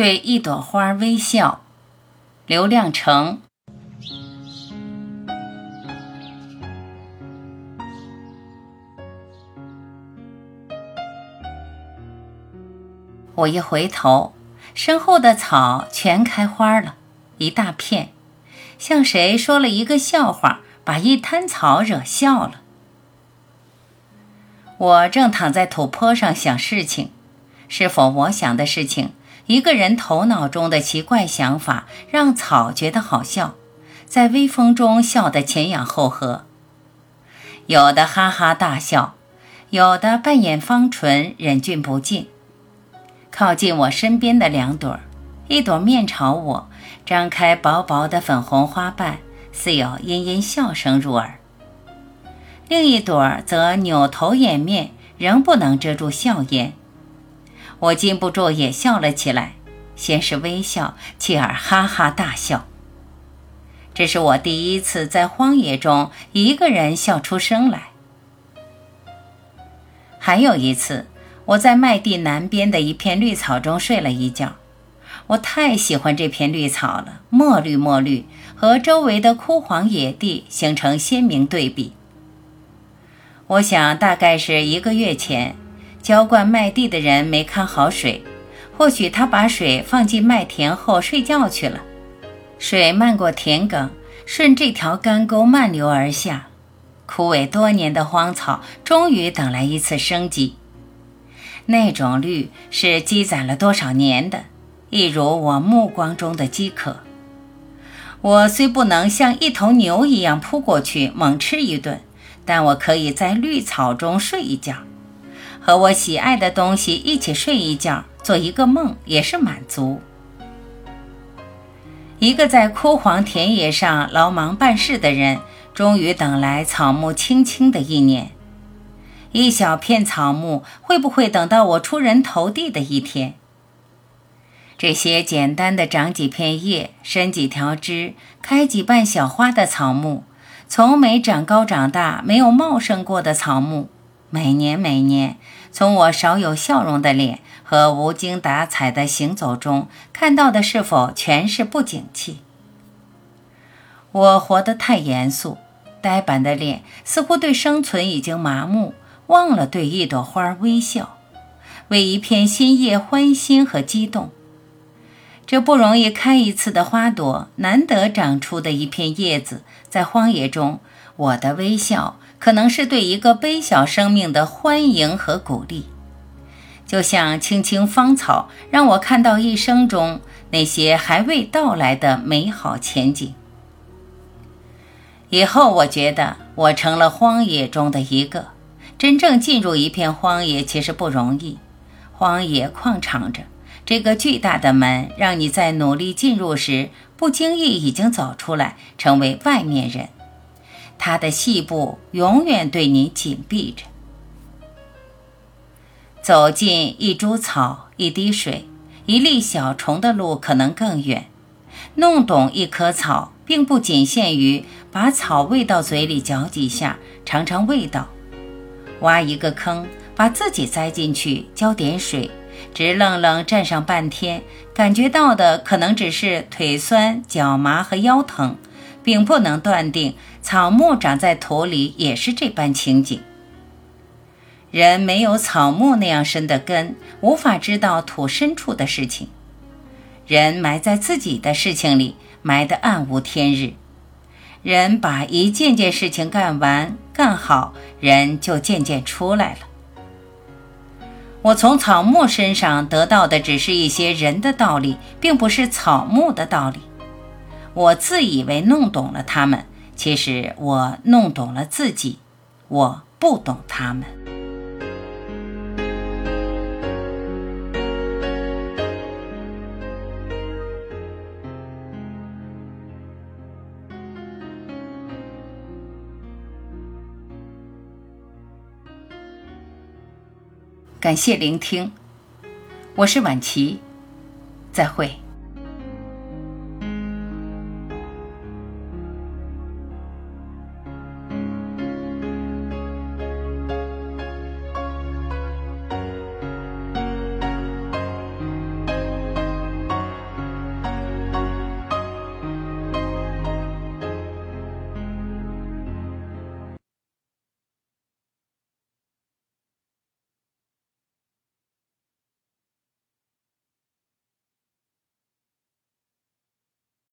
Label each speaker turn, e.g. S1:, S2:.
S1: 对一朵花微笑，刘亮程。我一回头，身后的草全开花了，一大片，像谁说了一个笑话，把一滩草惹笑了。我正躺在土坡上想事情，是否我想的事情？一个人头脑中的奇怪想法，让草觉得好笑，在微风中笑得前仰后合。有的哈哈大笑，有的半掩方唇，忍俊不禁。靠近我身边的两朵，一朵面朝我，张开薄薄的粉红花瓣，似有阴阴笑声入耳；另一朵则扭头掩面，仍不能遮住笑颜。我禁不住也笑了起来，先是微笑，继而哈哈大笑。这是我第一次在荒野中一个人笑出声来。还有一次，我在麦地南边的一片绿草中睡了一觉，我太喜欢这片绿草了，墨绿墨绿，和周围的枯黄野地形成鲜明对比。我想，大概是一个月前。浇灌麦地的人没看好水，或许他把水放进麦田后睡觉去了。水漫过田埂，顺这条干沟漫流而下。枯萎多年的荒草终于等来一次生机。那种绿是积攒了多少年的，一如我目光中的饥渴。我虽不能像一头牛一样扑过去猛吃一顿，但我可以在绿草中睡一觉。和我喜爱的东西一起睡一觉，做一个梦也是满足。一个在枯黄田野上劳忙办事的人，终于等来草木青青的一年。一小片草木会不会等到我出人头地的一天？这些简单的长几片叶、伸几条枝、开几瓣小花的草木，从没长高长大、没有茂盛过的草木。每年每年，从我少有笑容的脸和无精打采的行走中，看到的是否全是不景气？我活得太严肃，呆板的脸似乎对生存已经麻木，忘了对一朵花微笑，为一片新叶欢欣和激动。这不容易开一次的花朵，难得长出的一片叶子，在荒野中，我的微笑。可能是对一个微小生命的欢迎和鼓励，就像青青芳草，让我看到一生中那些还未到来的美好前景。以后，我觉得我成了荒野中的一个。真正进入一片荒野其实不容易，荒野旷敞着，这个巨大的门，让你在努力进入时，不经意已经走出来，成为外面人。它的细部永远对你紧闭着。走进一株草、一滴水、一粒小虫的路可能更远。弄懂一棵草，并不仅限于把草喂到嘴里嚼几下，尝尝味道。挖一个坑，把自己栽进去，浇点水，直愣愣站上半天，感觉到的可能只是腿酸、脚麻和腰疼。并不能断定草木长在土里也是这般情景。人没有草木那样深的根，无法知道土深处的事情。人埋在自己的事情里，埋得暗无天日。人把一件件事情干完、干好，人就渐渐出来了。我从草木身上得到的只是一些人的道理，并不是草木的道理。我自以为弄懂了他们，其实我弄懂了自己。我不懂他们。感谢聆听，我是晚琪，再会。